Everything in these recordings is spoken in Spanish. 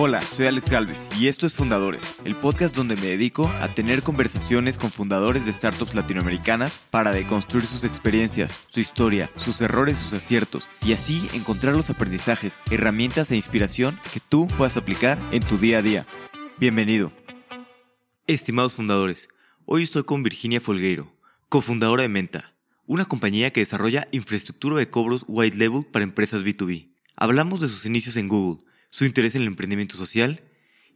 Hola, soy Alex Galvez y esto es Fundadores, el podcast donde me dedico a tener conversaciones con fundadores de startups latinoamericanas para deconstruir sus experiencias, su historia, sus errores, sus aciertos y así encontrar los aprendizajes, herramientas e inspiración que tú puedas aplicar en tu día a día. Bienvenido. Estimados fundadores, hoy estoy con Virginia Folgueiro, cofundadora de Menta, una compañía que desarrolla infraestructura de cobros white level para empresas B2B. Hablamos de sus inicios en Google su interés en el emprendimiento social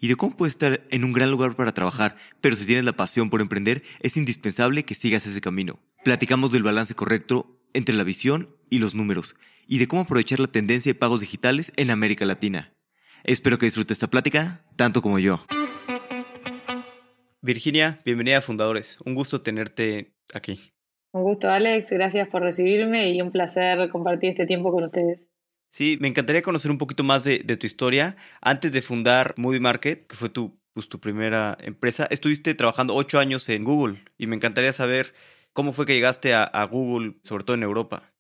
y de cómo puedes estar en un gran lugar para trabajar, pero si tienes la pasión por emprender, es indispensable que sigas ese camino. Platicamos del balance correcto entre la visión y los números, y de cómo aprovechar la tendencia de pagos digitales en América Latina. Espero que disfrutes esta plática tanto como yo. Virginia, bienvenida a Fundadores. Un gusto tenerte aquí. Un gusto, Alex. Gracias por recibirme y un placer compartir este tiempo con ustedes. Sí, me encantaría conocer un poquito más de, tu historia. Antes de fundar Moody Market, que fue tu, pues, tu primera empresa, estuviste trabajando ocho años en Google y me encantaría saber cómo fue que llegaste a, a Google, sobre todo en Europa.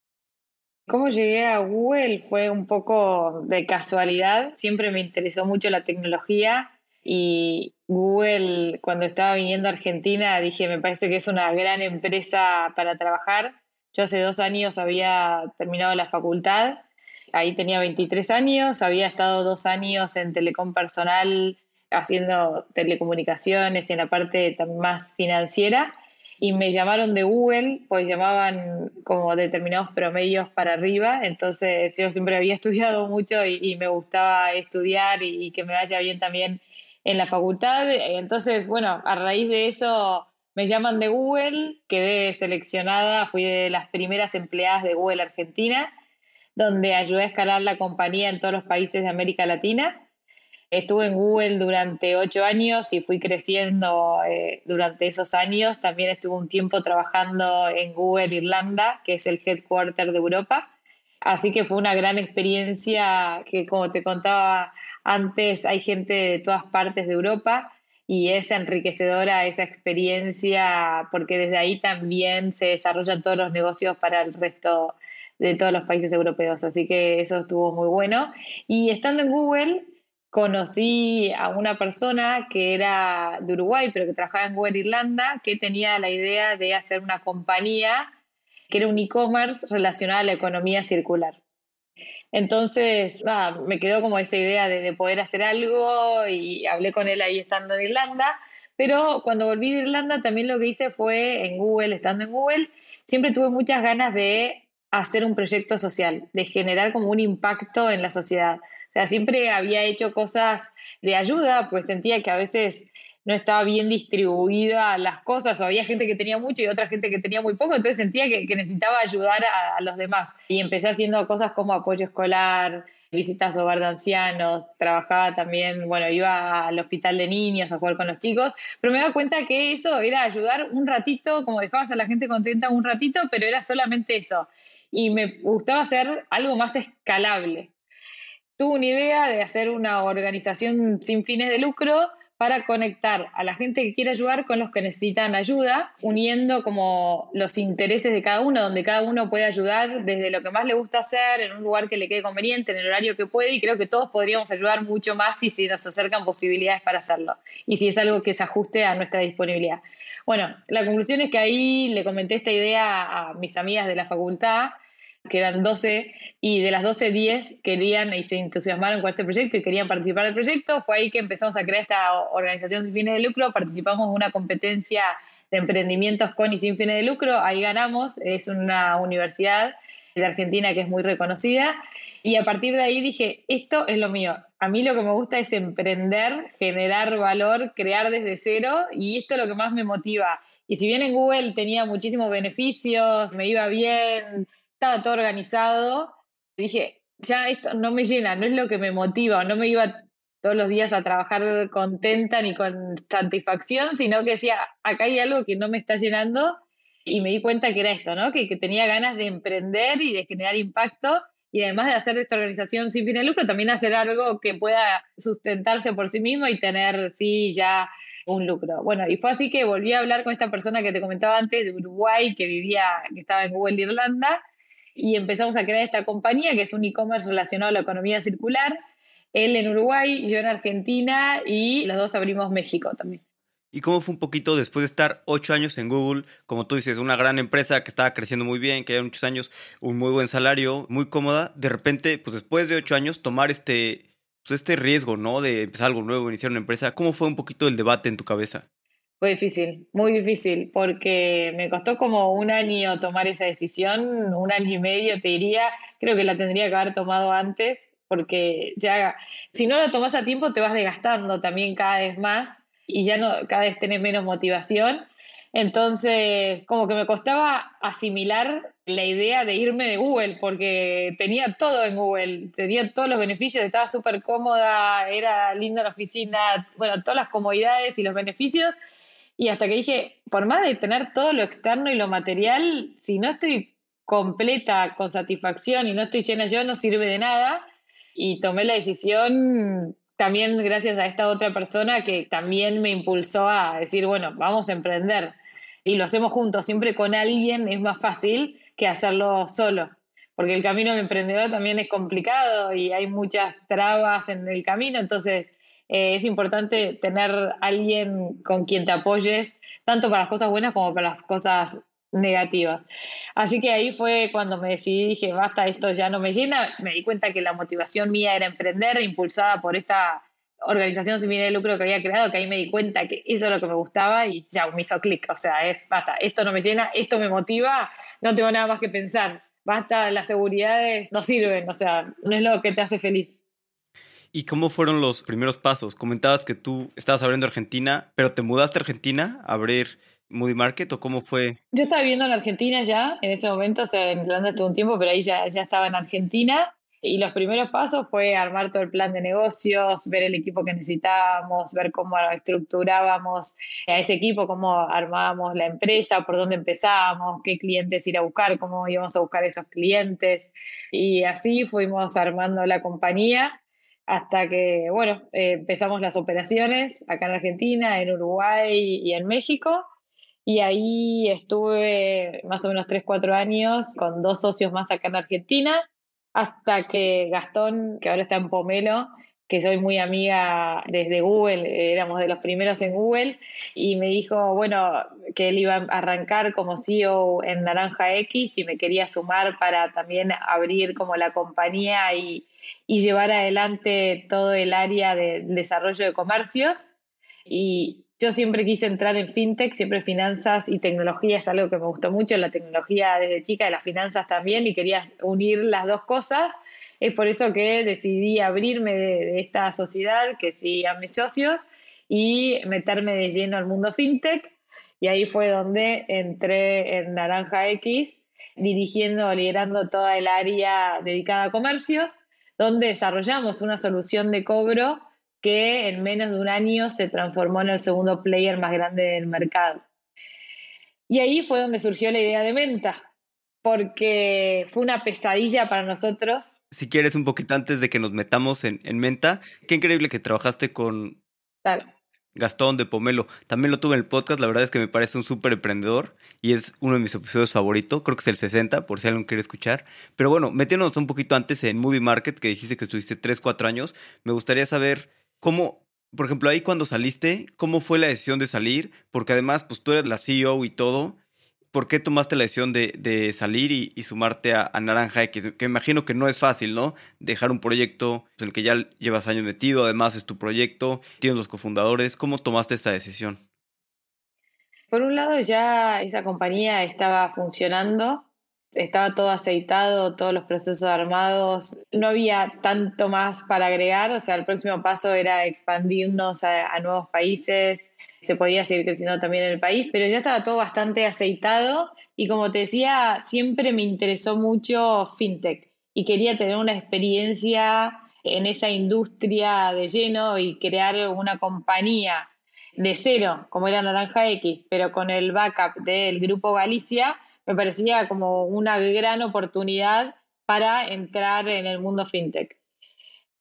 Cómo llegué a Google fue un poco de casualidad. Siempre me interesó mucho la tecnología y Google, cuando estaba viniendo a Argentina, dije, me parece que es una gran empresa para trabajar. Yo hace dos años había terminado la facultad ahí tenía 23 años, había estado dos años en Telecom Personal haciendo telecomunicaciones en la parte más financiera y me llamaron de Google, pues llamaban como determinados promedios para arriba, entonces yo siempre había estudiado mucho y, me gustaba estudiar y, y, que me vaya bien también en la facultad, entonces bueno, a raíz de eso me llaman de Google, quedé seleccionada, fui de las primeras empleadas de Google Argentina donde ayudé a escalar la compañía en todos los países de América Latina. Estuve en Google durante ocho años y fui creciendo eh, durante esos años. También estuve un tiempo trabajando en Google Irlanda, que es el headquarter de Europa. Así que fue una gran experiencia que, como te contaba antes, hay gente de todas partes de Europa y es enriquecedora esa experiencia porque desde ahí también se desarrollan todos los negocios para el resto de todos los países europeos, así que eso estuvo muy bueno. Y estando en Google, conocí a una persona que era de Uruguay, pero que trabajaba en Google Irlanda, que tenía la idea de hacer una compañía que era un e-commerce relacionado a la economía circular. Entonces, nada, me quedó como esa idea de, de, poder hacer algo y hablé con él ahí estando en Irlanda, pero cuando volví de Irlanda también lo que hice fue en Google, estando en Google, siempre tuve muchas ganas de hacer un proyecto social, de generar como un impacto en la sociedad. O sea, siempre había hecho cosas de ayuda, pues sentía que a veces no estaba bien distribuida las cosas, o había gente que tenía mucho y otra gente que tenía muy poco, entonces sentía que, necesitaba ayudar a, los demás. Y empecé haciendo cosas como apoyo escolar, visitas a hogar de ancianos, trabajaba también, bueno, iba al hospital de niños a jugar con los chicos, pero me daba cuenta que eso era ayudar un ratito, como dejabas a la gente contenta un ratito, pero era solamente eso y me gustaba hacer algo más escalable. Tuve una idea de hacer una organización sin fines de lucro para conectar a la gente que quiere ayudar con los que necesitan ayuda, uniendo como los intereses de cada uno, donde cada uno puede ayudar desde lo que más le gusta hacer, en un lugar que le quede conveniente, en el horario que puede, y creo que todos podríamos ayudar mucho más si nos acercan posibilidades para hacerlo, y si es algo que se ajuste a nuestra disponibilidad. Bueno, la conclusión es que ahí le comenté esta idea a mis amigas de la facultad, que eran 12, y de las 12, 10 querían y se entusiasmaron con este proyecto y querían participar del proyecto. Fue ahí que empezamos a crear esta organización sin fines de lucro, participamos en una competencia de emprendimientos con y sin fines de lucro, ahí ganamos, es una universidad de Argentina que es muy reconocida. Y a partir de ahí dije, esto es lo mío. A mí lo que me gusta es emprender, generar valor, crear desde cero y esto es lo que más me motiva. Y si bien en Google tenía muchísimos beneficios, me iba bien, estaba todo organizado. Dije, ya esto no me llena, no es lo que me motiva, no me iba todos los días a trabajar contenta ni con satisfacción, sino que decía, acá hay algo que no me está llenando y me di cuenta que era esto, ¿no? Que, que tenía ganas de emprender y de generar impacto y además de hacer esta organización sin fin de lucro, también hacer algo que pueda sustentarse por sí mismo y tener, sí, ya un lucro. Bueno, y fue así que volví a hablar con esta persona que te comentaba antes de Uruguay, que vivía, que estaba en Google de Irlanda, y empezamos a crear esta compañía que es un e-commerce relacionado a la economía circular. Él en Uruguay, yo en Argentina y los dos abrimos México también. ¿Y cómo fue un poquito después de estar ocho años en Google? Como tú dices, una gran empresa que estaba creciendo muy bien, que había muchos años, un muy buen salario, muy cómoda. De repente, pues después de ocho años, tomar este, pues este riesgo, ¿no? De empezar algo nuevo, iniciar una empresa. ¿Cómo fue un poquito el debate en tu cabeza? Fue difícil, muy difícil, porque me costó como un año tomar esa decisión, un año y medio te diría, creo que la tendría que haber tomado antes, porque ya, si no lo tomas a tiempo te vas desgastando también cada vez más y ya no, cada vez tenés menos motivación. Entonces, como que me costaba asimilar la idea de irme de Google, porque tenía todo en Google, tenía todos los beneficios, estaba súper cómoda, era linda la oficina, bueno, todas las comodidades y los beneficios. Y hasta que dije, por más de tener todo lo externo y lo material, si no estoy completa con satisfacción y no estoy llena yo, no sirve de nada. Y tomé la decisión también gracias a esta otra persona que también me impulsó a decir, bueno, vamos a emprender y lo hacemos juntos, siempre con alguien es más fácil que hacerlo solo, porque el camino del emprendedor también es complicado y hay muchas trabas en el camino, entonces eh, es importante tener alguien con quien te apoyes, tanto para las cosas buenas como para las cosas negativas. Así que ahí fue cuando me decidí, dije, basta, esto ya no me llena. Me di cuenta que la motivación mía era emprender, impulsada por esta organización sin de lucro que había creado, que ahí me di cuenta que eso es lo que me gustaba y ya me hizo clic. O sea, es, basta, esto no me llena, esto me motiva, no tengo nada más que pensar. Basta, las seguridades no sirven, o sea, no es lo que te hace feliz. ¿Y cómo fueron los primeros pasos? Comentabas que tú estabas abriendo Argentina, pero te mudaste a Argentina a abrir Moody Market o cómo fue? Yo estaba viviendo en Argentina ya, en ese momento, o sea, en Irlanda estuve un tiempo, pero ahí ya, ya estaba en Argentina. Y los primeros pasos fue armar todo el plan de negocios, ver el equipo que necesitábamos, ver cómo estructurábamos a ese equipo, cómo armábamos la empresa, por dónde empezábamos, qué clientes ir a buscar, cómo íbamos a buscar esos clientes. Y así fuimos armando la compañía hasta que, bueno, eh, empezamos las operaciones acá en Argentina, en Uruguay y en México. Y ahí estuve más o menos 3, 4 años con dos socios más acá en Argentina, hasta que Gastón, que ahora está en Pomelo, que soy muy amiga desde Google, éramos de los primeros en Google, y me dijo, bueno, que él iba a arrancar como CEO en Naranja X y me quería sumar para también abrir como la compañía y, y llevar adelante todo el área de desarrollo de comercios. Y, yo siempre quise entrar en fintech, siempre finanzas y tecnología es algo que me gustó mucho, la tecnología desde chica, de las finanzas también, y quería unir las dos cosas. Es por eso que decidí abrirme de, esta sociedad, que sí a mis socios, y meterme de lleno al mundo fintech. Y ahí fue donde entré en Naranja X, dirigiendo, liderando toda el área dedicada a comercios, donde desarrollamos una solución de cobro que en menos de un año se transformó en el segundo player más grande del mercado. Y ahí fue donde surgió la idea de Menta, porque fue una pesadilla para nosotros. Si quieres, un poquito antes de que nos metamos en, Menta, qué increíble que trabajaste con Gastón de Pomelo. También lo tuve en el podcast, la verdad es que me parece un súper emprendedor y es uno de mis episodios favoritos, creo que es el 60, por si alguien quiere escuchar. Pero bueno, metiéndonos un poquito antes en Moody Market, que dijiste que estuviste 3, 4 años, me gustaría saber ¿Cómo, por ejemplo, ahí cuando saliste, cómo fue la decisión de salir? Porque además, pues tú eres la CEO y todo. ¿Por qué tomaste la decisión de, salir y, sumarte a, Naranja X? Que me imagino que no es fácil, ¿no? Dejar un proyecto en el que ya llevas años metido, además es tu proyecto, tienes los cofundadores. ¿Cómo tomaste esta decisión? Por un lado, ya esa compañía estaba funcionando estaba todo aceitado, todos los procesos armados, no había tanto más para agregar, o sea, el próximo paso era expandirnos a, nuevos países, se podía seguir creciendo también en el país, pero ya estaba todo bastante aceitado y como te decía, siempre me interesó mucho fintech y quería tener una experiencia en esa industria de lleno y crear una compañía de cero, como era Naranja X, pero con el backup del Grupo Galicia, me parecía como una gran oportunidad para entrar en el mundo fintech.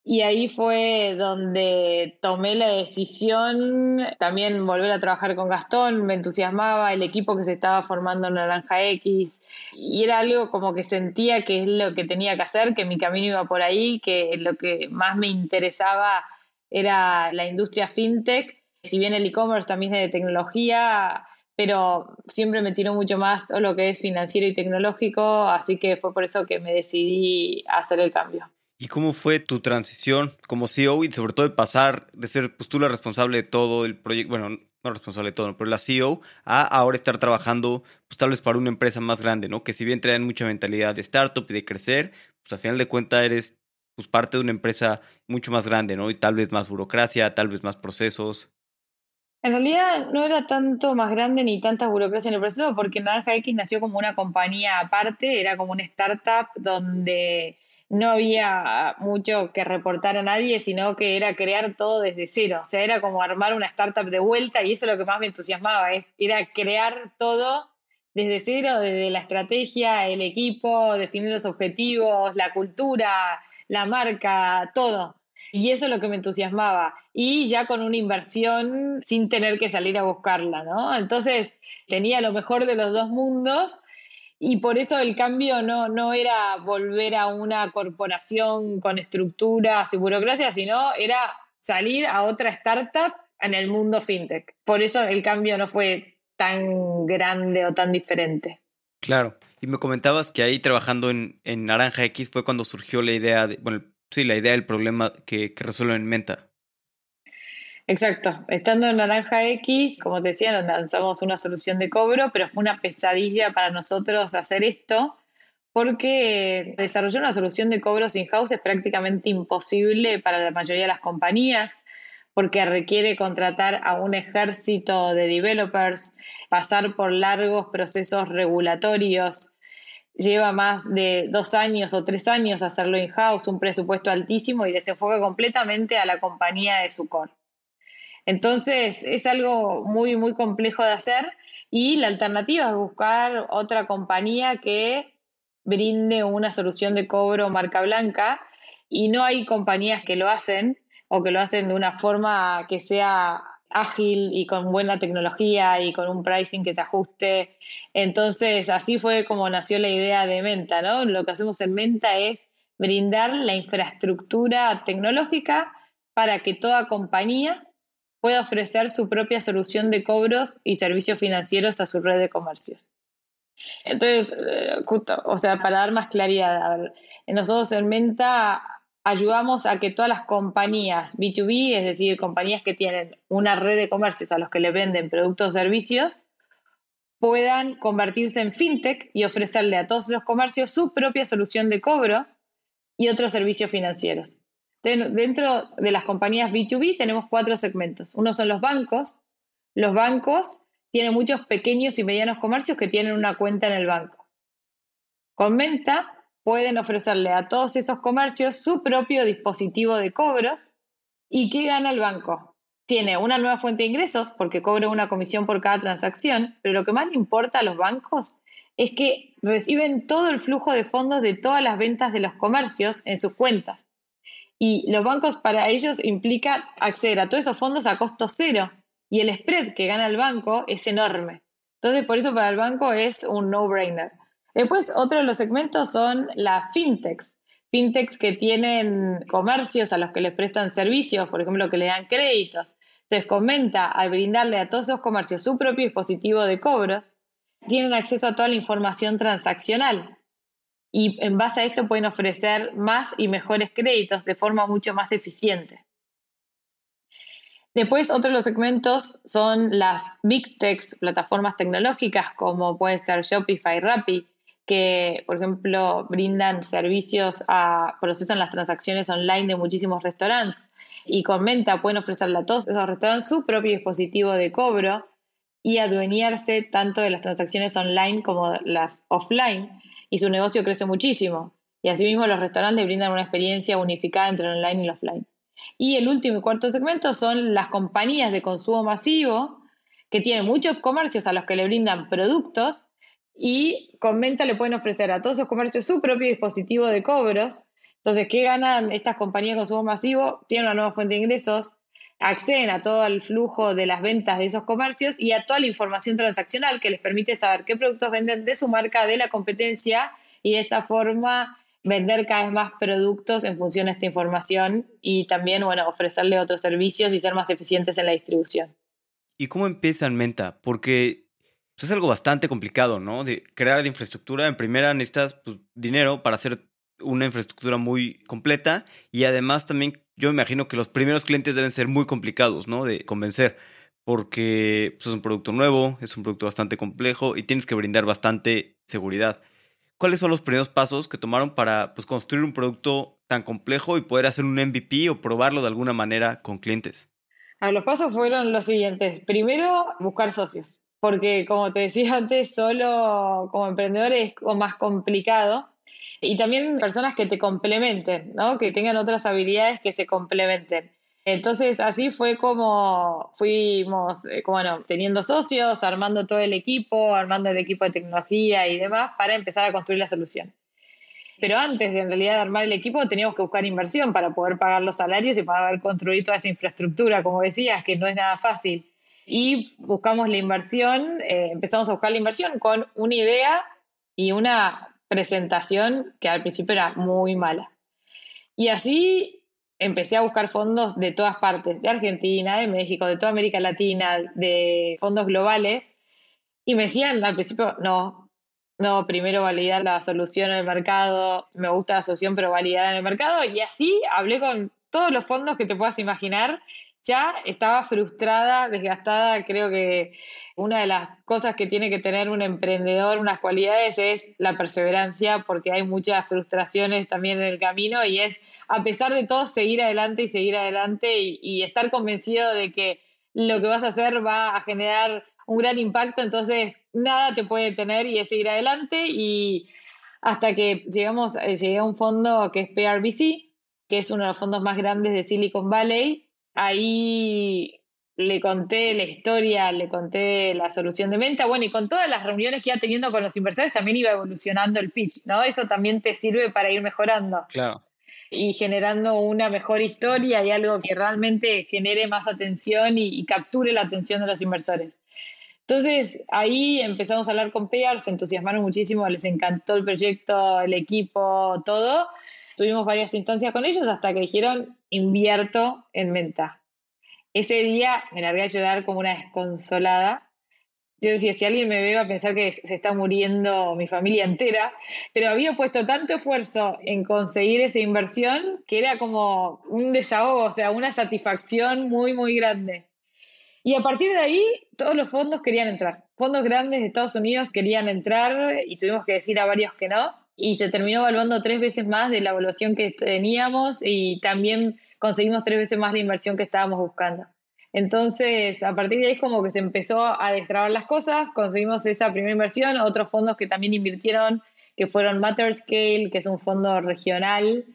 Y ahí fue donde tomé la decisión, también volver a trabajar con Gastón, me entusiasmaba el equipo que se estaba formando en Naranja X, y era algo como que sentía que es lo que tenía que hacer, que mi camino iba por ahí, que lo que más me interesaba era la industria fintech, si bien el e-commerce también es de tecnología, pero siempre me tiró mucho más todo lo que es financiero y tecnológico, así que fue por eso que me decidí hacer el cambio. ¿Y cómo fue tu transición como CEO y sobre todo de pasar de ser pues, tú la responsable de todo el proyecto, bueno, no responsable de todo, pero la CEO, a ahora estar trabajando pues tal vez para una empresa más grande, ¿no? Que si bien traen mucha mentalidad de startup y de crecer, pues al final de cuentas eres pues parte de una empresa mucho más grande, ¿no? Y tal vez más burocracia, tal vez más procesos. En realidad no era tanto más grande ni tanta burocracia en el proceso porque Naranja X nació como una compañía aparte, era como una startup donde no había mucho que reportar a nadie, sino que era crear todo desde cero. O sea, era como armar una startup de vuelta y eso es lo que más me entusiasmaba, era crear todo desde cero, desde la estrategia, el equipo, definir los objetivos, la cultura, la marca, todo. Y eso es lo que me entusiasmaba. Y ya con una inversión sin tener que salir a buscarla, ¿no? Entonces tenía lo mejor de los dos mundos y por eso el cambio no, no era volver a una corporación con estructuras y burocracia, sino era salir a otra startup en el mundo fintech. Por eso el cambio no fue tan grande o tan diferente. Claro. Y me comentabas que ahí trabajando en, en Naranja X fue cuando surgió la idea de, bueno, sí, la idea del problema que, que resuelven en Menta. Exacto. Estando en Naranja X, como te decía, lanzamos una solución de cobro, pero fue una pesadilla para nosotros hacer esto porque desarrollar una solución de cobros in-house es prácticamente imposible para la mayoría de las compañías porque requiere contratar a un ejército de developers, pasar por largos procesos regulatorios, lleva más de dos años o tres años hacerlo in-house, un presupuesto altísimo y desenfoca completamente a la compañía de su core. Entonces es algo muy, muy complejo de hacer y la alternativa es buscar otra compañía que brinde una solución de cobro marca blanca y no hay compañías que lo hacen o que lo hacen de una forma que sea ágil y con buena tecnología y con un pricing que se ajuste. Entonces, así fue como nació la idea de Menta, ¿no? Lo que hacemos en Menta es brindar la infraestructura tecnológica para que toda compañía puede ofrecer su propia solución de cobros y servicios financieros a su red de comercios. Entonces, eh, o sea, para dar más claridad, nosotros en Menta ayudamos a que todas las compañías B2B, es decir, compañías que tienen una red de comercios a los que le venden productos o servicios, puedan convertirse en fintech y ofrecerle a todos esos comercios su propia solución de cobro y otros servicios financieros. Dentro de las compañías B2B tenemos cuatro segmentos. Uno son los bancos. Los bancos tienen muchos pequeños y medianos comercios que tienen una cuenta en el banco. Con Menta pueden ofrecerle a todos esos comercios su propio dispositivo de cobros. ¿Y qué gana el banco? Tiene una nueva fuente de ingresos porque cobra una comisión por cada transacción, pero lo que más le importa a los bancos es que reciben todo el flujo de fondos de todas las ventas de los comercios en sus cuentas. Y los bancos para ellos implica acceder a todos esos fondos a costo cero. Y el spread que gana el banco es enorme. Entonces, por eso para el banco es un no-brainer. Después, otro de los segmentos son las fintechs. Fintechs que tienen comercios a los que les prestan servicios, por ejemplo, que le dan créditos. Entonces, comenta al brindarle a todos esos comercios su propio dispositivo de cobros, tienen acceso a toda la información transaccional y en base a esto pueden ofrecer más y mejores créditos de forma mucho más eficiente. Después, otro de los segmentos son las big techs, plataformas tecnológicas como puede ser Shopify, Rappi, que, por ejemplo, brindan servicios a, procesan las transacciones online de muchísimos restaurantes y con Menta pueden ofrecerle a todos esos restaurantes su propio dispositivo de cobro y adueñarse tanto de las transacciones online como las offline y su negocio crece muchísimo. Y asimismo los restaurantes brindan una experiencia unificada entre el online y el offline. Y el último y cuarto segmento son las compañías de consumo masivo que tienen muchos comercios a los que le brindan productos y con venta le pueden ofrecer a todos esos comercios su propio dispositivo de cobros Entonces, ¿qué ganan estas compañías de consumo masivo? Tienen una nueva fuente de ingresos, acceden a todo el flujo de las ventas de esos comercios y a toda la información transaccional que les permite saber qué productos venden de su marca, de la competencia y de esta forma vender cada vez más productos en función de esta información y también, bueno, ofrecerle otros servicios y ser más eficientes en la distribución. ¿Y cómo empieza en Menta? Porque pues, es algo bastante complicado, ¿no? De crear de infraestructura. En primera necesitas pues, dinero para hacer una infraestructura muy completa y además también yo me imagino que los primeros clientes deben ser muy complicados, ¿no? De convencer porque pues, es un producto nuevo, es un producto bastante complejo y tienes que brindar bastante seguridad. ¿Cuáles son los primeros pasos que tomaron para pues, construir un producto tan complejo y poder hacer un MVP o probarlo de alguna manera con clientes? los pasos fueron los siguientes. Primero, buscar socios, porque como te decía antes, solo como emprendedor es más complicado y también personas que te complementen, ¿no? que tengan otras habilidades que se complementen. Entonces así fue como fuimos, eh, bueno, teniendo socios, armando todo el equipo, armando el equipo de tecnología y demás para empezar a construir la solución. Pero antes de en realidad armar el equipo teníamos que buscar inversión para poder pagar los salarios y para poder construir toda esa infraestructura, como decías, que no es nada fácil. Y buscamos la inversión, eh, empezamos a buscar la inversión con una idea y una presentación que al principio era muy mala. Y así empecé a buscar fondos de todas partes, de Argentina, de México, de toda América Latina, de fondos globales, y me decían al principio, no, no, primero validar la solución en el mercado, me gusta la solución, pero validar en el mercado, y así hablé con todos los fondos que te puedas imaginar, ya estaba frustrada, desgastada, creo que una de las cosas que tiene que tener un emprendedor, unas cualidades, es la perseverancia, porque hay muchas frustraciones también en el camino y es, a pesar de todo, seguir adelante y seguir adelante y, estar convencido de que lo que vas a hacer va a generar un gran impacto, entonces nada te puede detener y es seguir adelante y hasta que llegamos, eh, llegué a un fondo que es PRBC, que es uno de los fondos más grandes de Silicon Valley. Ahí le conté la historia, le conté la solución de venta, bueno, y con todas las reuniones que iba teniendo con los inversores también iba evolucionando el pitch, ¿no? Eso también te sirve para ir mejorando. Claro. Y generando una mejor historia y algo que realmente genere más atención y, capture la atención de los inversores. Entonces ahí empezamos a hablar con PR, se entusiasmaron muchísimo, les encantó el proyecto, el equipo, todo. Tuvimos varias instancias con ellos hasta que dijeron invierto en venta ese día me largué a llorar como una desconsolada. Yo decía, si alguien me ve va a pensar que se está muriendo mi familia entera, pero había puesto tanto esfuerzo en conseguir esa inversión que era como un desahogo, o sea, una satisfacción muy, muy grande. Y a partir de ahí, todos los fondos querían entrar. Fondos grandes de Estados Unidos querían entrar y tuvimos que decir a varios que no. Y se terminó evaluando tres veces más de la evaluación que teníamos y también conseguimos tres veces más la inversión que estábamos buscando. Entonces, a partir de ahí es como que se empezó a destrabar las cosas, conseguimos esa primera inversión, otros fondos que también invirtieron, que fueron Matterscale, que es un fondo regional,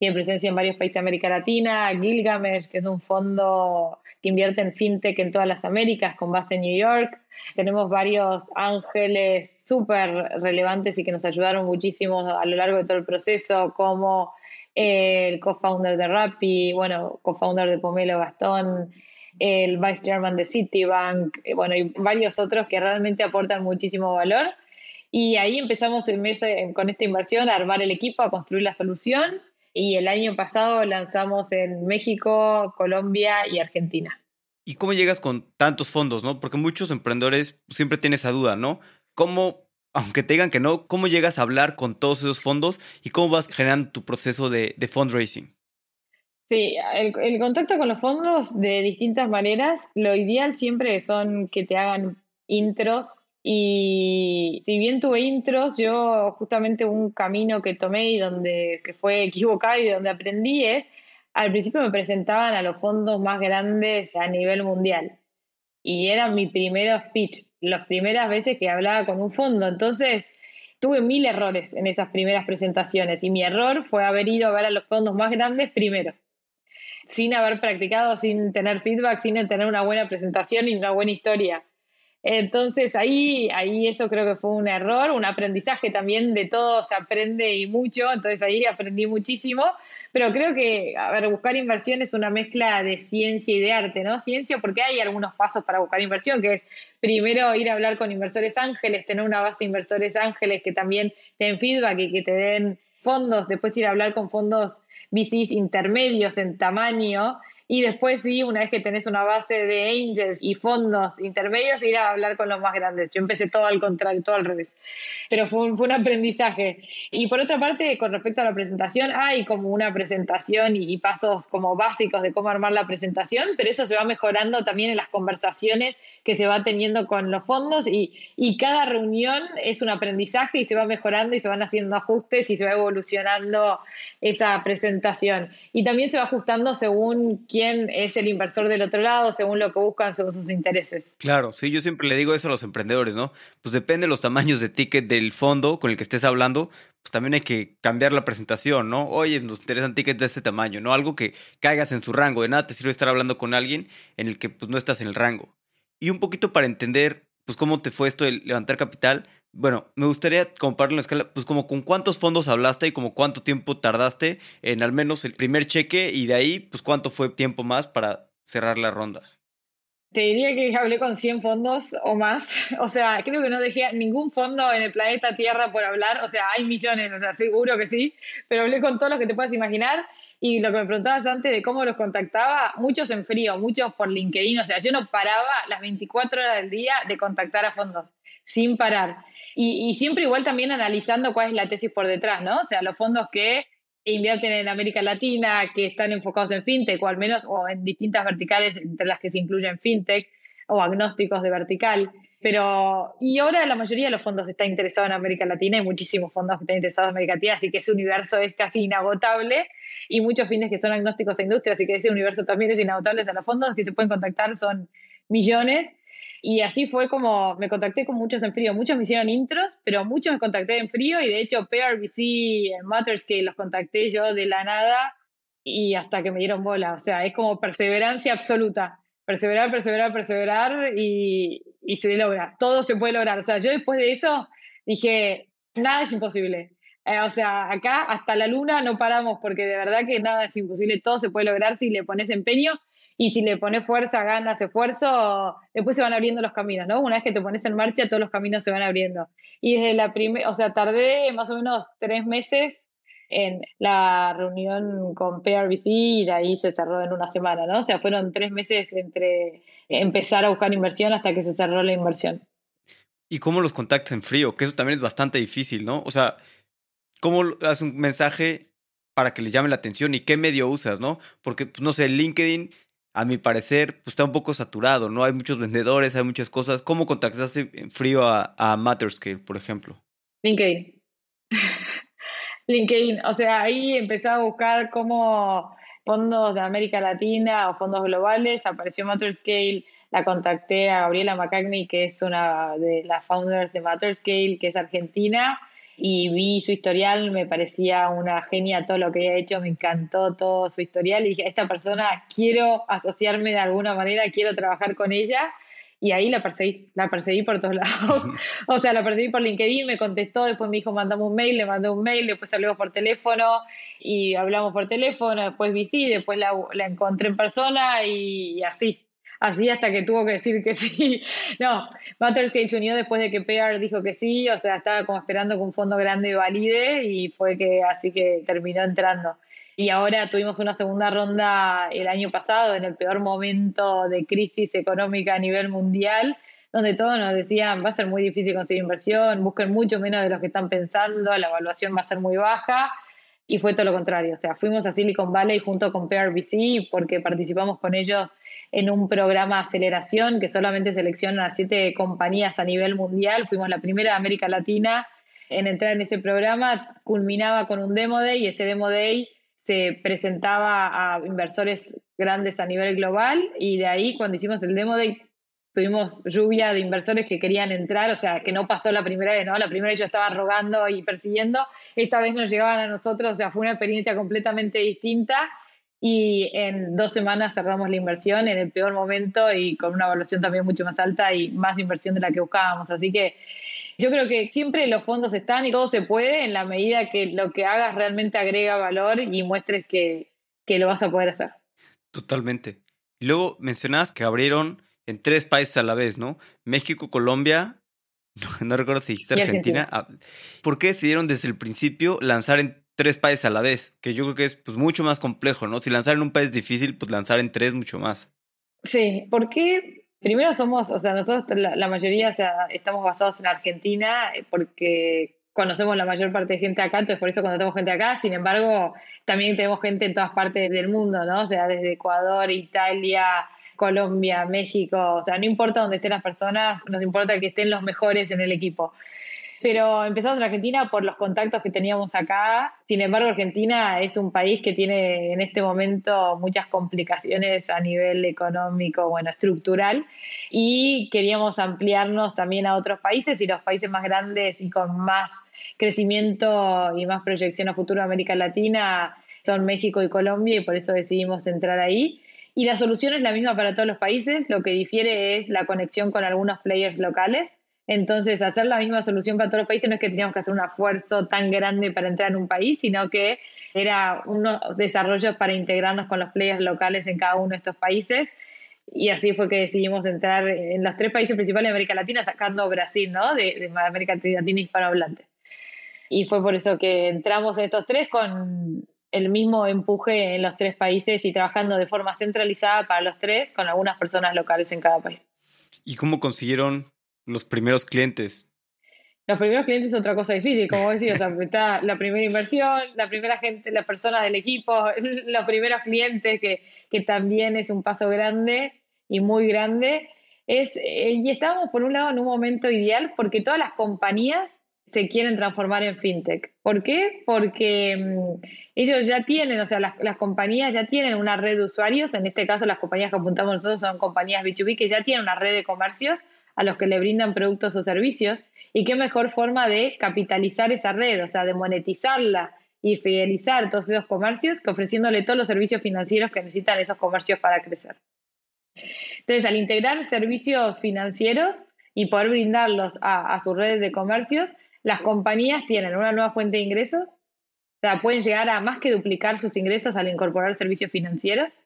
tiene presencia en varios países de América Latina, Gilgamesh, que es un fondo que invierte en fintech en todas las Américas con base en New York. Tenemos varios ángeles súper relevantes y que nos ayudaron muchísimo a lo largo de todo el proceso, como el co-founder de Rappi, bueno, co-founder de Pomelo Gastón, el vice chairman de Citibank, eh, bueno, y varios otros que realmente aportan muchísimo valor. Y ahí empezamos el mes con esta inversión a armar el equipo, a construir la solución. Y el año pasado lanzamos en México, Colombia y Argentina. ¿Y cómo llegas con tantos fondos, no? Porque muchos emprendedores siempre tienen esa duda, ¿no? ¿Cómo aunque te digan que no, ¿cómo llegas a hablar con todos esos fondos y cómo vas generando tu proceso de, fundraising? Sí, el, contacto con los fondos de distintas maneras, lo ideal siempre son que te hagan intros y si bien tuve intros, yo justamente un camino que tomé y donde que fue equivocado y donde aprendí es, al principio me presentaban a los fondos más grandes a nivel mundial y era mi primer speech las primeras veces que hablaba con un fondo. Entonces, tuve mil errores en esas primeras presentaciones y mi error fue haber ido a ver a los fondos más grandes primero, sin haber practicado, sin tener feedback, sin tener una buena presentación y una buena historia. Entonces ahí, ahí eso creo que fue un error, un aprendizaje también de todo se aprende y mucho, entonces ahí aprendí muchísimo, pero creo que, a ver, buscar inversión es una mezcla de ciencia y de arte, ¿no? Ciencia porque hay algunos pasos para buscar inversión, que es primero ir a hablar con inversores ángeles, tener una base de inversores ángeles que también te den feedback y que te den fondos, después ir a hablar con fondos VCs intermedios en tamaño y después sí, una vez que tenés una base de angels y fondos intermedios, ir a hablar con los más grandes. Yo empecé todo al contrario, todo al revés. Pero fue un, fue un aprendizaje. Y por otra parte, con respecto a la presentación, hay como una presentación y, pasos como básicos de cómo armar la presentación, pero eso se va mejorando también en las conversaciones que se va teniendo con los fondos y, y cada reunión es un aprendizaje y se va mejorando y se van haciendo ajustes y se va evolucionando esa presentación. Y también se va ajustando según quién es el inversor del otro lado, según lo que buscan, según sus intereses. Claro, sí, yo siempre le digo eso a los emprendedores, ¿no? Pues depende de los tamaños de ticket del fondo con el que estés hablando, pues también hay que cambiar la presentación, ¿no? Oye, nos interesan tickets de este tamaño, ¿no? Algo que caigas en su rango. De nada te sirve estar hablando con alguien en el que pues no estás en el rango. Y un poquito para entender, pues, cómo te fue esto de levantar capital, bueno, me gustaría compararlo en escala, pues como con cuántos fondos hablaste y como cuánto tiempo tardaste en al menos el primer cheque y de ahí, pues cuánto fue tiempo más para cerrar la ronda. Te diría que hablé con 100 fondos o más. O sea, creo que no dejé ningún fondo en el planeta Tierra por hablar. O sea, hay millones, o sea, seguro que sí, pero hablé con todos los que te puedas imaginar. Y lo que me preguntabas antes de cómo los contactaba, muchos en frío, muchos por LinkedIn. O sea, yo no paraba las 24 horas del día de contactar a fondos, sin parar. Y, siempre igual también analizando cuál es la tesis por detrás, ¿no? O sea, los fondos que invierten en América Latina, que están enfocados en fintech o al menos o en distintas verticales entre las que se incluyen fintech o agnósticos de vertical. Pero, y ahora la mayoría de los fondos está interesado en América Latina, hay muchísimos fondos que están interesados en América Latina, así que ese universo es casi inagotable y muchos fines que son agnósticos a industria, así que ese universo también es inagotable. O los fondos que se pueden contactar son millones y así fue como me contacté con muchos en frío. Muchos me hicieron intros, pero muchos me contacté en frío y de hecho PRBC, Matterscale los contacté yo de la nada y hasta que me dieron bola. O sea, es como perseverancia absoluta. Perseverar, perseverar, perseverar y, y se logra. Todo se puede lograr. O sea, yo después de eso dije, nada es imposible. Eh, o sea, acá hasta la luna no paramos porque de verdad que nada es imposible. Todo se puede lograr si le pones empeño y si le pones fuerza, ganas, esfuerzo, después se van abriendo los caminos, ¿no? Una vez que te pones en marcha, todos los caminos se van abriendo. Y desde la primera, o sea, tardé más o menos tres meses en la reunión con PRBC y de ahí se cerró en una semana, ¿no? O sea, fueron tres meses entre empezar a buscar inversión hasta que se cerró la inversión. ¿Y cómo los contactas en frío? Que eso también es bastante difícil, ¿no? O sea, ¿cómo haces un mensaje para que les llame la atención y qué medio usas, ¿no? Porque, pues, no sé, LinkedIn a mi parecer, pues está un poco saturado, ¿no? Hay muchos vendedores, hay muchas cosas. ¿Cómo contactaste frío a, a Matterscale, por ejemplo? LinkedIn. LinkedIn. O sea, ahí empecé a buscar cómo fondos de América Latina o fondos globales. Apareció Matterscale. La contacté a Gabriela McCagney, que es una de las founders de Matterscale, que es argentina y vi su historial, me parecía una genia todo lo que había hecho, me encantó todo su historial y dije, esta persona quiero asociarme de alguna manera, quiero trabajar con ella y ahí la perseguí, la perseguí por todos lados. o sea, la perseguí por LinkedIn, me contestó, después me dijo, mandame un mail, le mandé un mail, después hablamos por teléfono y hablamos por teléfono, después vi sí, después la, la encontré en persona y así así hasta que tuvo que decir que sí. No, Matterskate se unió después de que PR dijo que sí, o sea, estaba como esperando que un fondo grande valide y fue que así que terminó entrando. Y ahora tuvimos una segunda ronda el año pasado, en el peor momento de crisis económica a nivel mundial, donde todos nos decían va a ser muy difícil conseguir inversión, busquen mucho menos de lo que están pensando, la evaluación va a ser muy baja. Y fue todo lo contrario. O sea, fuimos a Silicon Valley junto con PRBC porque participamos con ellos en un programa de aceleración que solamente selecciona a siete compañías a nivel mundial. Fuimos la primera de América Latina en entrar en ese programa. Culminaba con un Demo Day y ese Demo Day se presentaba a inversores grandes a nivel global y de ahí cuando hicimos el Demo Day tuvimos lluvia de inversores que querían entrar, o sea, que no pasó la primera vez, ¿no? La primera vez yo estaba rogando y persiguiendo, esta vez nos llegaban a nosotros, o sea, fue una experiencia completamente distinta y en dos semanas cerramos la inversión en el peor momento y con una evaluación también mucho más alta y más inversión de la que buscábamos. Así que yo creo que siempre los fondos están y todo se puede en la medida que lo que hagas realmente agrega valor y muestres que, que lo vas a poder hacer. Totalmente. Y luego mencionabas que abrieron en tres países a la vez, ¿no? México, Colombia, no, recuerdo si dijiste Argentina. Ah, ¿Por qué decidieron desde el principio lanzar en tres países a la vez? Que yo creo que es pues, mucho más complejo, ¿no? Si lanzar en un país difícil, pues lanzar en tres mucho más. Sí, porque primero somos, o sea, nosotros la, mayoría o sea, estamos basados en Argentina eh, porque conocemos la mayor parte de gente acá, entonces por eso tenemos gente acá, sin embargo, también tenemos gente en todas partes del mundo, ¿no? O sea, desde Ecuador, Italia, Colombia, México, o sea, no importa dónde estén las personas, nos importa que estén los mejores en el equipo. Pero empezamos en Argentina por los contactos que teníamos acá. Sin embargo, Argentina es un país que tiene en este momento muchas complicaciones a nivel económico, bueno, estructural. Y queríamos ampliarnos también a otros países y los países más grandes y con más crecimiento y más proyección a futuro de América Latina son México y Colombia y por eso decidimos entrar ahí. Y la solución es la misma para todos los países, lo que difiere es la conexión con algunos players locales. Entonces, hacer la misma solución para todos los países no es que teníamos que hacer un esfuerzo tan grande para entrar en un país, sino que era unos desarrollos para integrarnos con los players locales en cada uno de estos países. Y así fue que decidimos entrar en los tres países principales de América Latina, sacando Brasil, ¿no? De, de América Latina hispanohablante. Y fue por eso que entramos en estos tres con el mismo empuje en los tres países y trabajando de forma centralizada para los tres con algunas personas locales en cada país. ¿Y cómo consiguieron los primeros clientes? Los primeros clientes es otra cosa difícil, como decía, o sea, está la primera inversión, la primera gente, las personas del equipo, los primeros clientes, que, que también es un paso grande y muy grande. Es, eh, y estábamos, por un lado, en un momento ideal porque todas las compañías se quieren transformar en fintech. ¿Por qué? Porque mm, ellos ya tienen, o sea, las, las, compañías ya tienen una red de usuarios, en este caso las compañías que apuntamos nosotros son compañías B2B que ya tienen una red de comercios a los que le brindan productos o servicios. ¿Y qué mejor forma de capitalizar esa red, o sea, de monetizarla y fidelizar todos esos comercios que ofreciéndole todos los servicios financieros que necesitan esos comercios para crecer? Entonces, al integrar servicios financieros y poder brindarlos a, a sus redes de comercios, las compañías tienen una nueva fuente de ingresos, o sea, pueden llegar a más que duplicar sus ingresos al incorporar servicios financieros,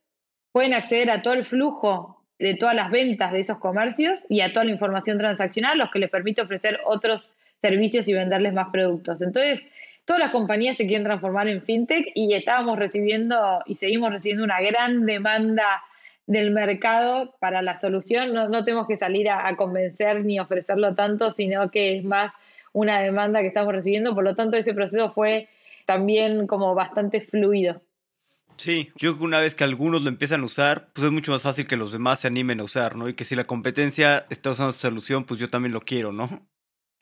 pueden acceder a todo el flujo de todas las ventas de esos comercios y a toda la información transaccional, lo que les permite ofrecer otros servicios y venderles más productos. Entonces, todas las compañías se quieren transformar en fintech y estábamos recibiendo y seguimos recibiendo una gran demanda del mercado para la solución. No, no tenemos que salir a, a convencer ni ofrecerlo tanto, sino que es más una demanda que estamos recibiendo, por lo tanto ese proceso fue también como bastante fluido. Sí, yo creo que una vez que algunos lo empiezan a usar, pues es mucho más fácil que los demás se animen a usar, ¿no? Y que si la competencia está usando esa solución, pues yo también lo quiero, ¿no?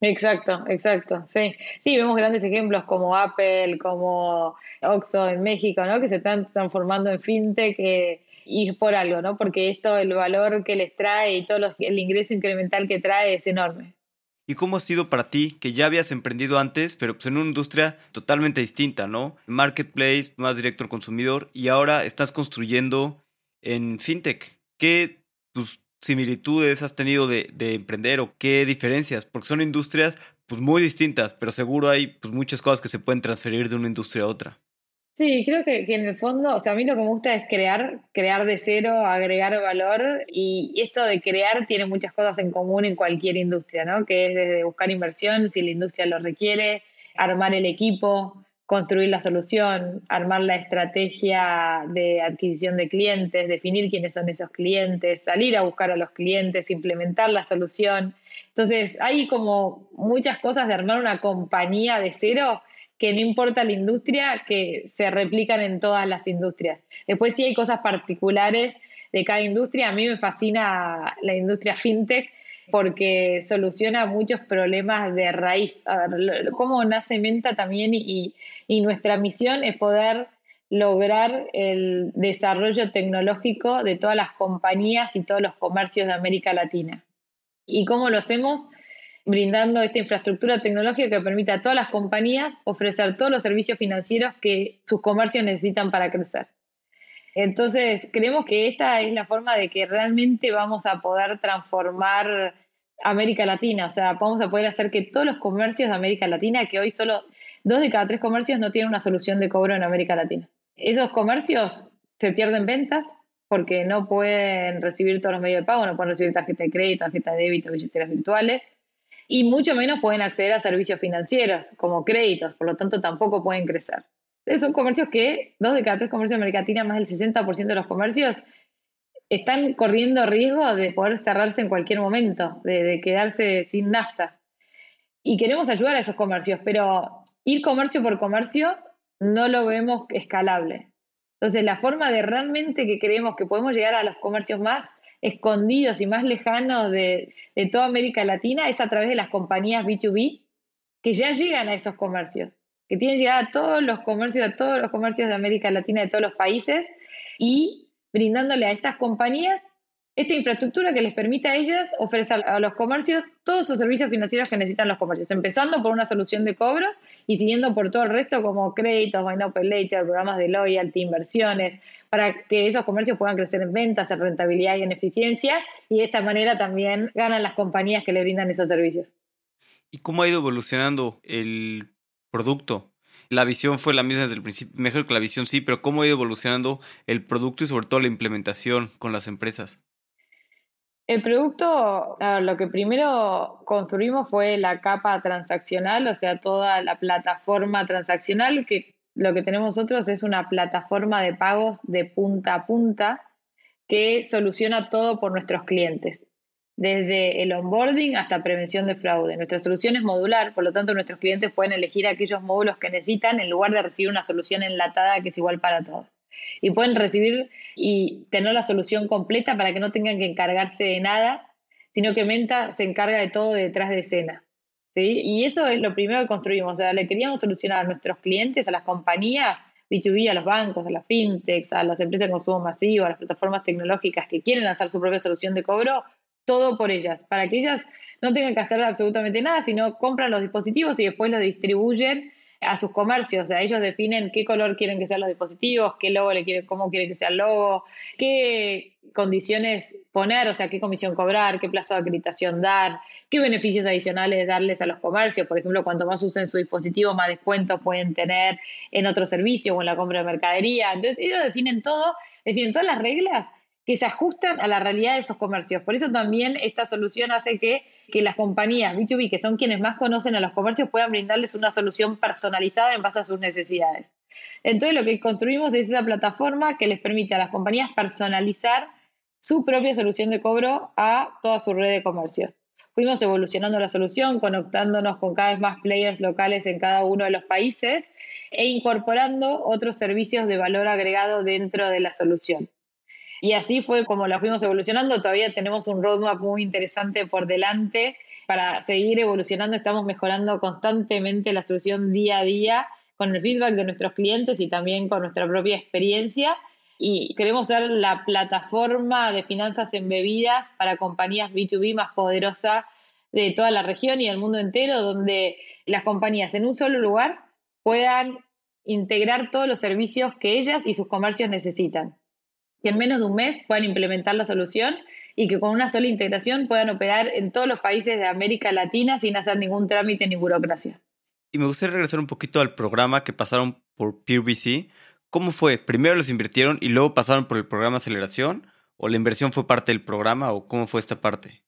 Exacto, exacto, sí. Sí, vemos grandes ejemplos como Apple, como Oxxo en México, ¿no? Que se están transformando en fintech eh, y por algo, ¿no? Porque esto, el valor que les trae y todo el ingreso incremental que trae es enorme. ¿Y cómo ha sido para ti que ya habías emprendido antes, pero pues en una industria totalmente distinta, ¿no? Marketplace, más directo al consumidor, y ahora estás construyendo en fintech. ¿Qué similitudes has tenido de, de, emprender o qué diferencias? Porque son industrias pues, muy distintas, pero seguro hay pues, muchas cosas que se pueden transferir de una industria a otra. Sí, creo que, en el fondo, o sea, a mí lo que me gusta es crear, crear de cero, agregar valor y esto de crear tiene muchas cosas en común en cualquier industria, ¿no? Que es desde buscar inversión, si la industria lo requiere, armar el equipo, construir la solución, armar la estrategia de adquisición de clientes, definir quiénes son esos clientes, salir a buscar a los clientes, implementar la solución. Entonces, hay como muchas cosas de armar una compañía de cero que no importa la industria, que se replican en todas las industrias. Después sí hay cosas particulares de cada industria. A mí me fascina la industria fintech porque soluciona muchos problemas de raíz. A ver, cómo nace Menta también y, y nuestra misión es poder lograr el desarrollo tecnológico de todas las compañías y todos los comercios de América Latina. ¿Y cómo lo hacemos? Brindando esta infraestructura tecnológica que permite a todas las compañías ofrecer todos los servicios financieros que sus comercios necesitan para crecer. Entonces, creemos que esta es la forma de que realmente vamos a poder transformar América Latina, o sea, vamos a poder hacer que todos los comercios de América Latina, que hoy solo dos de cada tres comercios no tienen una solución de cobro en América Latina. Esos comercios se pierden ventas porque no pueden recibir todos los medios de pago, no pueden recibir tarjeta de crédito, tarjeta de débito, billeteras virtuales, y mucho menos pueden acceder a servicios financieros como créditos, por lo tanto tampoco pueden crecer. Son comercios que, dos de cada tres comercios de América Latina, más del 60% de los comercios, están corriendo riesgo de poder cerrarse en cualquier momento, de, de quedarse sin nafta. Y queremos ayudar a esos comercios, pero ir comercio por comercio no lo vemos escalable. Entonces, la forma de realmente que creemos que podemos llegar a los comercios más escondidos y más lejanos de, de toda América Latina es a través de las compañías B2B que ya llegan a esos comercios, que tienen llegada a todos los comercios, a todos los comercios de América Latina, de todos los países, y brindándole a estas compañías esta infraestructura que les permite a ellas ofrecer a los comercios todos los servicios financieros que necesitan los comercios, empezando por una solución de cobros y siguiendo por todo el resto como créditos, buy now pay later, programas de loyalty, inversiones, para que esos comercios puedan crecer en ventas, en rentabilidad y en eficiencia y de esta manera también ganan las compañías que le brindan esos servicios. ¿Y cómo ha ido evolucionando el producto? La visión fue la misma desde el principio, mejor que la visión sí, pero ¿cómo ha ido evolucionando el producto y sobre todo la implementación con las empresas? El producto, lo que primero construimos fue la capa transaccional, o sea, toda la plataforma transaccional, que lo que tenemos nosotros es una plataforma de pagos de punta a punta que soluciona todo por nuestros clientes, desde el onboarding hasta prevención de fraude. Nuestra solución es modular, por lo tanto nuestros clientes pueden elegir aquellos módulos que necesitan en lugar de recibir una solución enlatada que es igual para todos y pueden recibir y tener la solución completa para que no tengan que encargarse de nada, sino que Menta se encarga de todo detrás de escena. ¿Sí? Y eso es lo primero que construimos. O sea, le queríamos solucionar a nuestros clientes, a las compañías, B2B, a los bancos, a las fintechs, a las empresas de consumo masivo, a las plataformas tecnológicas que quieren lanzar su propia solución de cobro, todo por ellas, para que ellas no tengan que hacer absolutamente nada, sino compran los dispositivos y después los distribuyen a sus comercios, o sea, ellos definen qué color quieren que sean los dispositivos, qué logo le quieren, cómo quieren que sea el logo, qué condiciones poner, o sea, qué comisión cobrar, qué plazo de acreditación dar, qué beneficios adicionales darles a los comercios, por ejemplo, cuanto más usen su dispositivo, más descuentos pueden tener en otros servicios o en la compra de mercadería. Entonces, ellos definen todo, definen todas las reglas que se ajustan a la realidad de esos comercios. Por eso también esta solución hace que, que las compañías B2B, que son quienes más conocen a los comercios, puedan brindarles una solución personalizada en base a sus necesidades. Entonces lo que construimos es esa plataforma que les permite a las compañías personalizar su propia solución de cobro a toda su red de comercios. Fuimos evolucionando la solución, conectándonos con cada vez más players locales en cada uno de los países e incorporando otros servicios de valor agregado dentro de la solución. Y así fue como la fuimos evolucionando. Todavía tenemos un roadmap muy interesante por delante para seguir evolucionando. Estamos mejorando constantemente la solución día a día con el feedback de nuestros clientes y también con nuestra propia experiencia. Y queremos ser la plataforma de finanzas embebidas para compañías B2B más poderosa de toda la región y del mundo entero, donde las compañías en un solo lugar puedan integrar todos los servicios que ellas y sus comercios necesitan que en menos de un mes puedan implementar la solución y que con una sola integración puedan operar en todos los países de América Latina sin hacer ningún trámite ni burocracia. Y me gustaría regresar un poquito al programa que pasaron por PureBC. ¿Cómo fue? ¿Primero los invirtieron y luego pasaron por el programa aceleración? ¿O la inversión fue parte del programa? ¿O cómo fue esta parte?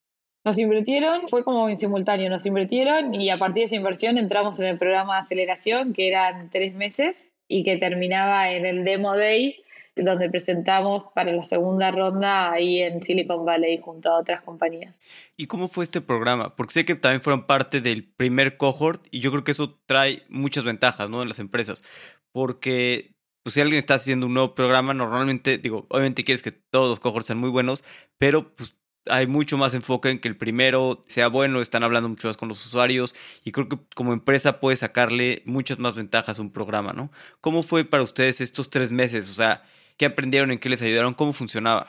Nos invirtieron, fue como en simultáneo, nos invirtieron y a partir de esa inversión entramos en el programa de aceleración que eran tres meses y que terminaba en el Demo Day donde presentamos para la segunda ronda ahí en Silicon Valley junto a otras compañías. ¿Y cómo fue este programa? Porque sé que también fueron parte del primer cohort y yo creo que eso trae muchas ventajas, ¿no? En las empresas. Porque pues, si alguien está haciendo un nuevo programa, normalmente, digo, obviamente quieres que todos los cohorts sean muy buenos, pero pues hay mucho más enfoque en que el primero sea bueno, están hablando mucho más con los usuarios y creo que como empresa puede sacarle muchas más ventajas a un programa, ¿no? ¿Cómo fue para ustedes estos tres meses? O sea, ¿Qué aprendieron? ¿En qué les ayudaron? ¿Cómo funcionaba?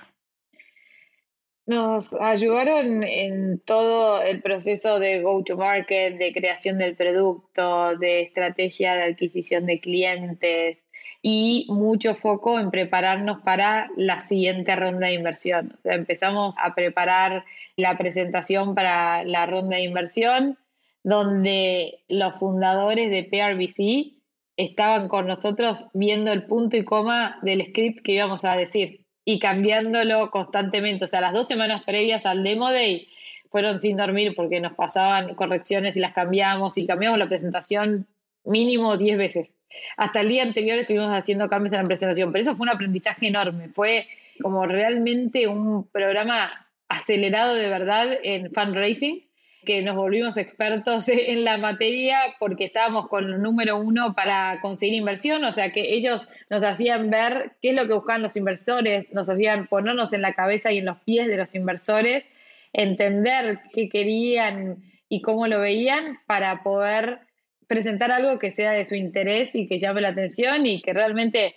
Nos ayudaron en todo el proceso de go-to-market, de creación del producto, de estrategia de adquisición de clientes y mucho foco en prepararnos para la siguiente ronda de inversión. O sea, empezamos a preparar la presentación para la ronda de inversión, donde los fundadores de PRBC estaban con nosotros viendo el punto y coma del script que íbamos a decir y cambiándolo constantemente. O sea, las dos semanas previas al Demo Day fueron sin dormir porque nos pasaban correcciones y las cambiamos y cambiamos la presentación mínimo 10 veces. Hasta el día anterior estuvimos haciendo cambios en la presentación, pero eso fue un aprendizaje enorme. Fue como realmente un programa acelerado de verdad en fundraising, que nos volvimos expertos en la materia porque estábamos con el número uno para conseguir inversión, o sea que ellos nos hacían ver qué es lo que buscaban los inversores, nos hacían ponernos en la cabeza y en los pies de los inversores, entender qué querían y cómo lo veían para poder presentar algo que sea de su interés y que llame la atención y que realmente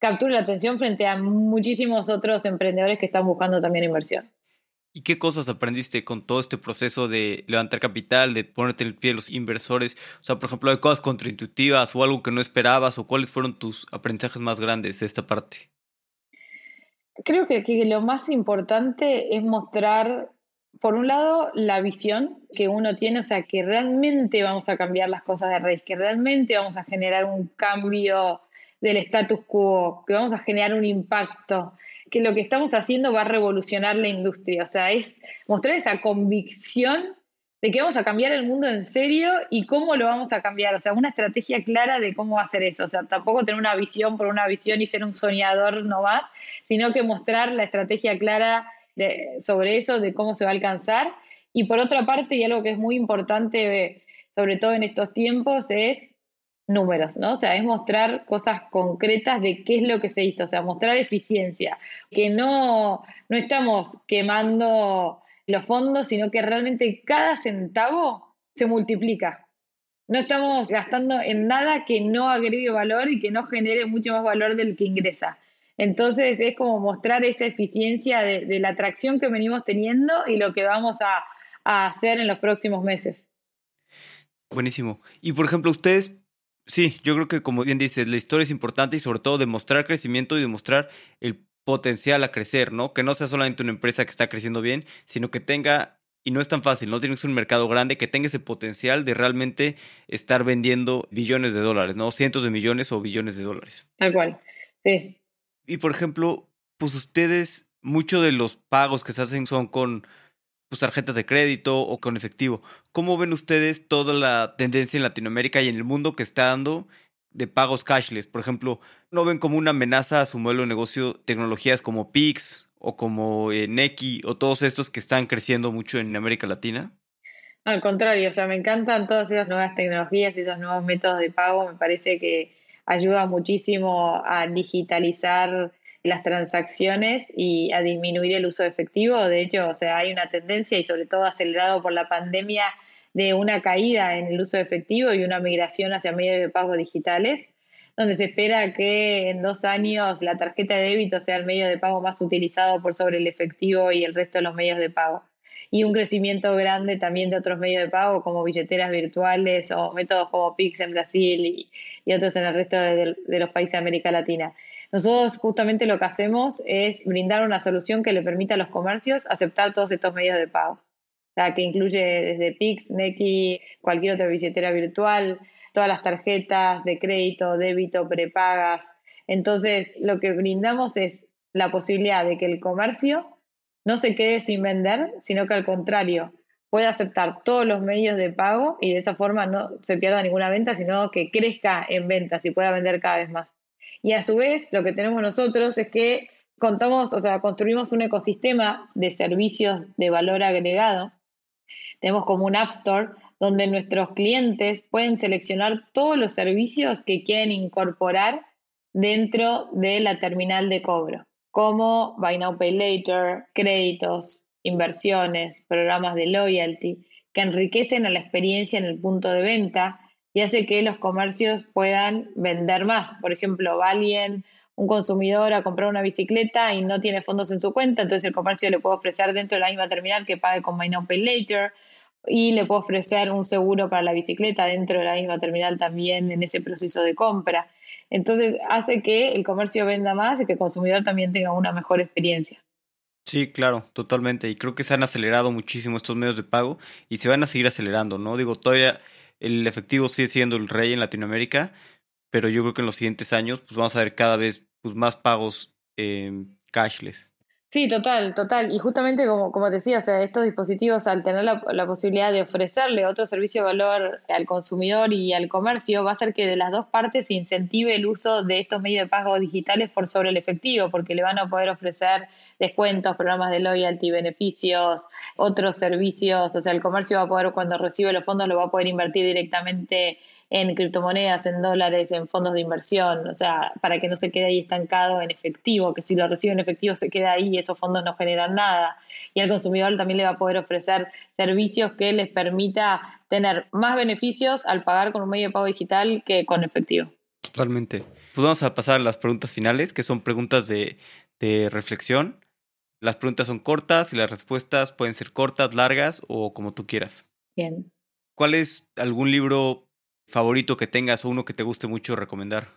capture la atención frente a muchísimos otros emprendedores que están buscando también inversión. ¿Y qué cosas aprendiste con todo este proceso de levantar capital, de ponerte en el pie de los inversores? O sea, por ejemplo, ¿hay cosas contraintuitivas o algo que no esperabas o cuáles fueron tus aprendizajes más grandes de esta parte? Creo que, que lo más importante es mostrar por un lado, la visión que uno tiene, o sea, que realmente vamos a cambiar las cosas de raíz, que realmente vamos a generar un cambio del status quo, que vamos a generar un impacto, que lo que estamos haciendo va a revolucionar la industria. O sea, es mostrar esa convicción de que vamos a cambiar el mundo en serio y cómo lo vamos a cambiar. O sea, una estrategia clara de cómo hacer eso. O sea, tampoco tener una visión por una visión y ser un soñador no más, sino que mostrar la estrategia clara sobre eso, de cómo se va a alcanzar. Y por otra parte, y algo que es muy importante, sobre todo en estos tiempos, es números, ¿no? O sea, es mostrar cosas concretas de qué es lo que se hizo, o sea, mostrar eficiencia, que no, no estamos quemando los fondos, sino que realmente cada centavo se multiplica. No estamos gastando en nada que no agregue valor y que no genere mucho más valor del que ingresa. Entonces es como mostrar esa eficiencia de, la atracción que venimos teniendo y lo que vamos a, hacer en los próximos meses. Buenísimo. Y por ejemplo, ustedes, sí, yo creo que como bien dices, la historia es importante y sobre todo demostrar crecimiento y demostrar el potencial a crecer, ¿no? Que no sea solamente una empresa que está creciendo bien, sino que tenga, y no es tan fácil, no tienes un mercado grande, que tenga ese potencial de realmente estar vendiendo billones de dólares, ¿no? Cientos de millones o billones de dólares. Tal cual, sí. Y por ejemplo, pues ustedes, muchos de los pagos que se hacen son con pues, tarjetas de crédito o con efectivo. ¿Cómo ven ustedes toda la tendencia en Latinoamérica y en el mundo que está dando de pagos cashless? Por ejemplo, ¿no ven como una amenaza a su modelo de negocio tecnologías como Pix o como eh, Neki o todos estos que están creciendo mucho en América Latina? Al contrario, o sea, me encantan todas esas nuevas tecnologías esos nuevos métodos de pago. Me parece que ayuda muchísimo a digitalizar las transacciones y a disminuir el uso de efectivo. De hecho, o sea, hay una tendencia y sobre todo acelerado por la pandemia de una caída en el uso de efectivo y una migración hacia medios de pago digitales, donde se espera que en dos años la tarjeta de débito sea el medio de pago más utilizado por sobre el efectivo y el resto de los medios de pago y un crecimiento grande también de otros medios de pago como billeteras virtuales o métodos como Pix en Brasil y, otros en el resto de, los países de América Latina. Nosotros justamente lo que hacemos es brindar una solución que le permita a los comercios aceptar todos estos medios de pago. O sea, que incluye desde Pix, Neki, cualquier otra billetera virtual, todas las tarjetas de crédito, débito, prepagas. Entonces, lo que brindamos es la posibilidad de que el comercio no se quede sin vender, sino que al contrario, pueda aceptar todos los medios de pago y de esa forma no se pierda ninguna venta, sino que crezca en ventas y pueda vender cada vez más. Y a su vez, lo que tenemos nosotros es que contamos, o sea, construimos un ecosistema de servicios de valor agregado. Tenemos como un App Store donde nuestros clientes pueden seleccionar todos los servicios que quieren incorporar dentro de la terminal de cobro como Buy Now Pay Later, créditos, inversiones, programas de loyalty, que enriquecen a la experiencia en el punto de venta y hace que los comercios puedan vender más. Por ejemplo, va alguien, un consumidor, a comprar una bicicleta y no tiene fondos en su cuenta, entonces el comercio le puede ofrecer dentro de la misma terminal que pague con Buy Now Pay Later y le puede ofrecer un seguro para la bicicleta dentro de la misma terminal también en ese proceso de compra. Entonces hace que el comercio venda más y que el consumidor también tenga una mejor experiencia. Sí, claro, totalmente. Y creo que se han acelerado muchísimo estos medios de pago y se van a seguir acelerando, ¿no? Digo, todavía el efectivo sigue siendo el rey en Latinoamérica, pero yo creo que en los siguientes años pues vamos a ver cada vez pues, más pagos cashless. Sí, total, total. Y justamente como, como te decía, o sea, estos dispositivos al tener la, la, posibilidad de ofrecerle otro servicio de valor al consumidor y al comercio, va a hacer que de las dos partes se incentive el uso de estos medios de pago digitales por sobre el efectivo, porque le van a poder ofrecer descuentos, programas de loyalty, beneficios, otros servicios. O sea, el comercio va a poder, cuando recibe los fondos, lo va a poder invertir directamente en criptomonedas, en dólares, en fondos de inversión, o sea, para que no se quede ahí estancado en efectivo, que si lo recibe en efectivo se queda ahí y esos fondos no generan nada. Y al consumidor también le va a poder ofrecer servicios que les permita tener más beneficios al pagar con un medio de pago digital que con efectivo. Totalmente. Pues vamos a pasar a las preguntas finales, que son preguntas de, de reflexión. Las preguntas son cortas y las respuestas pueden ser cortas, largas o como tú quieras. Bien. ¿Cuál es algún libro favorito que tengas o uno que te guste mucho recomendar?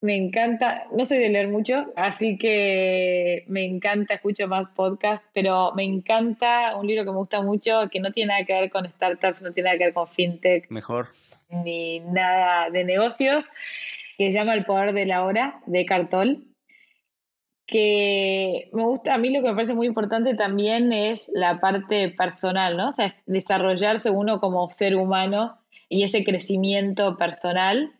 Me encanta, no soy de leer mucho, así que me encanta, escucho más podcasts, pero me encanta un libro que me gusta mucho, que no tiene nada que ver con startups, no tiene nada que ver con fintech. Mejor. Ni nada de negocios, que se llama El Poder de la Hora, de Cartol que me gusta, a mí lo que me parece muy importante también es la parte personal, ¿no? O sea, desarrollarse uno como ser humano y ese crecimiento personal,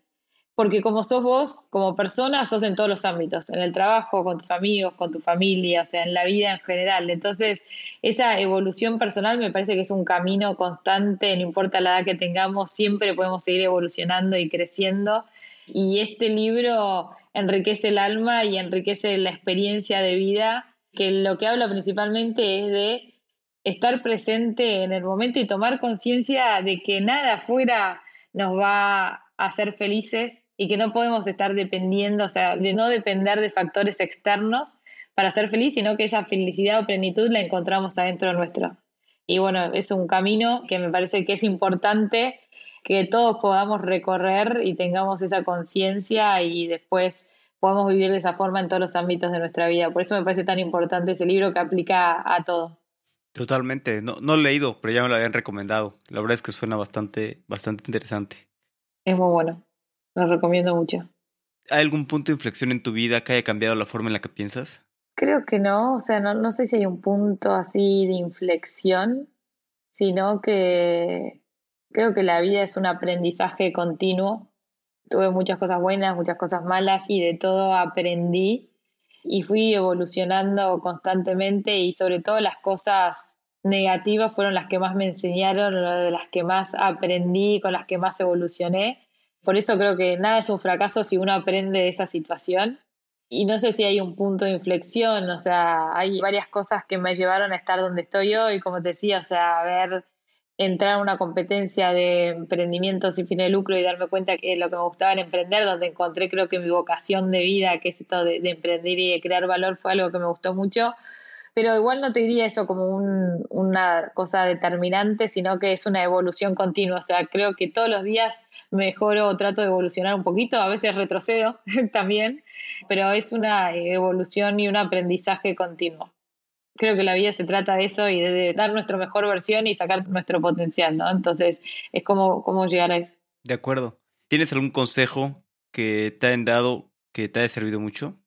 porque como sos vos, como persona, sos en todos los ámbitos, en el trabajo, con tus amigos, con tu familia, o sea, en la vida en general. Entonces, esa evolución personal me parece que es un camino constante, no importa la edad que tengamos, siempre podemos seguir evolucionando y creciendo. Y este libro enriquece el alma y enriquece la experiencia de vida, que lo que habla principalmente es de estar presente en el momento y tomar conciencia de que nada afuera nos va a hacer felices y que no podemos estar dependiendo, o sea, de no depender de factores externos para ser feliz, sino que esa felicidad o plenitud la encontramos adentro nuestro. Y bueno, es un camino que me parece que es importante que todos podamos recorrer y tengamos esa conciencia y después podamos vivir de esa forma en todos los ámbitos de nuestra vida. Por eso me parece tan importante ese libro que aplica a todo. Totalmente, no, no he leído, pero ya me lo habían recomendado. La verdad es que suena bastante, bastante interesante. Es muy bueno, lo recomiendo mucho. ¿Hay algún punto de inflexión en tu vida que haya cambiado la forma en la que piensas? Creo que no, o sea, no, no sé si hay un punto así de inflexión, sino que creo que la vida es un aprendizaje continuo. Tuve muchas cosas buenas, muchas cosas malas y de todo aprendí y fui evolucionando constantemente y sobre todo las cosas negativas fueron las que más me enseñaron, las que más aprendí, con las que más evolucioné. Por eso creo que nada es un fracaso si uno aprende de esa situación. Y no sé si hay un punto de inflexión, o sea, hay varias cosas que me llevaron a estar donde estoy hoy, como te decía, o sea, ver entrar a una competencia de emprendimiento sin fin de lucro y darme cuenta que lo que me gustaba era emprender, donde encontré creo que mi vocación de vida, que es esto de, emprender y de crear valor, fue algo que me gustó mucho. Pero igual no te diría eso como una cosa determinante, sino que es una evolución continua. O sea, creo que todos los días mejoro o trato de evolucionar un poquito, a veces retrocedo también, pero es una evolución y un aprendizaje continuo creo que la vida se trata de eso y de dar nuestra mejor versión y sacar nuestro potencial, ¿no? Entonces, es como, cómo llegar a eso. De acuerdo. ¿Tienes algún consejo que te hayan dado que te haya servido mucho?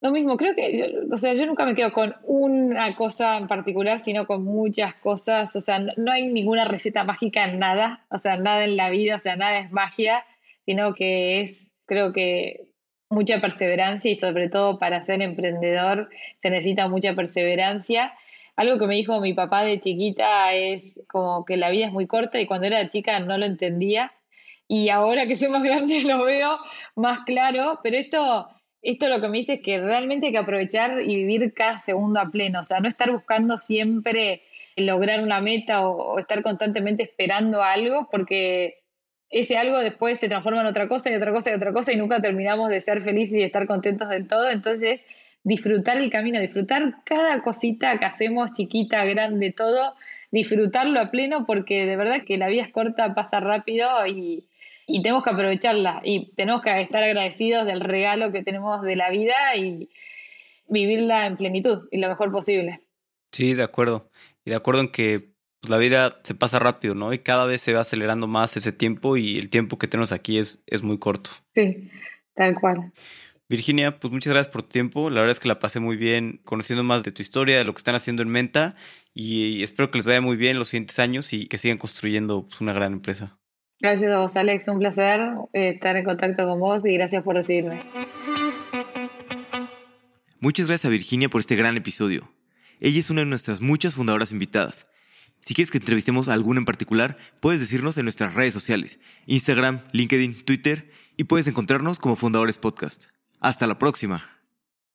Lo mismo, creo que, o sea, yo nunca me quedo con una cosa en particular, sino con muchas cosas, o sea, no hay ninguna receta mágica en nada, o sea, nada en la vida, o sea, nada es magia, sino que es, creo que mucha perseverancia y sobre todo para ser emprendedor se necesita mucha perseverancia. Algo que me dijo mi papá de chiquita es como que la vida es muy corta y cuando era chica no lo entendía y ahora que soy más grande lo veo más claro, pero esto, esto lo que me dice es que realmente hay que aprovechar y vivir cada segundo a pleno, o sea, no estar buscando siempre lograr una meta o, o estar constantemente esperando algo porque ese algo después se transforma en otra cosa y otra cosa y otra cosa y nunca terminamos de ser felices y estar contentos del todo. Entonces, disfrutar el camino, disfrutar cada cosita que hacemos, chiquita, grande, todo, disfrutarlo a pleno porque de verdad que la vida es corta, pasa rápido y, y tenemos que aprovecharla y tenemos que estar agradecidos del regalo que tenemos de la vida y vivirla en plenitud y lo mejor posible. Sí, de acuerdo. Y de acuerdo en que pues, la vida se pasa rápido, ¿no? Y cada vez se va acelerando más ese tiempo y el tiempo que tenemos aquí es, es muy corto. Sí, tal cual. Virginia, pues muchas gracias por tu tiempo. La verdad es que la pasé muy bien conociendo más de tu historia, de lo que están haciendo en Menta y espero que les vaya muy bien los siguientes años y que sigan construyendo pues, una gran empresa. Gracias a vos, Alex. Un placer eh, estar en contacto con vos y gracias por recibirme. Muchas gracias a Virginia por este gran episodio. Ella es una de nuestras muchas fundadoras invitadas. Si quieres que entrevistemos a alguna en particular, puedes decirnos en nuestras redes sociales, Instagram, LinkedIn, Twitter, y puedes encontrarnos como Fundadores Podcast. Hasta la próxima.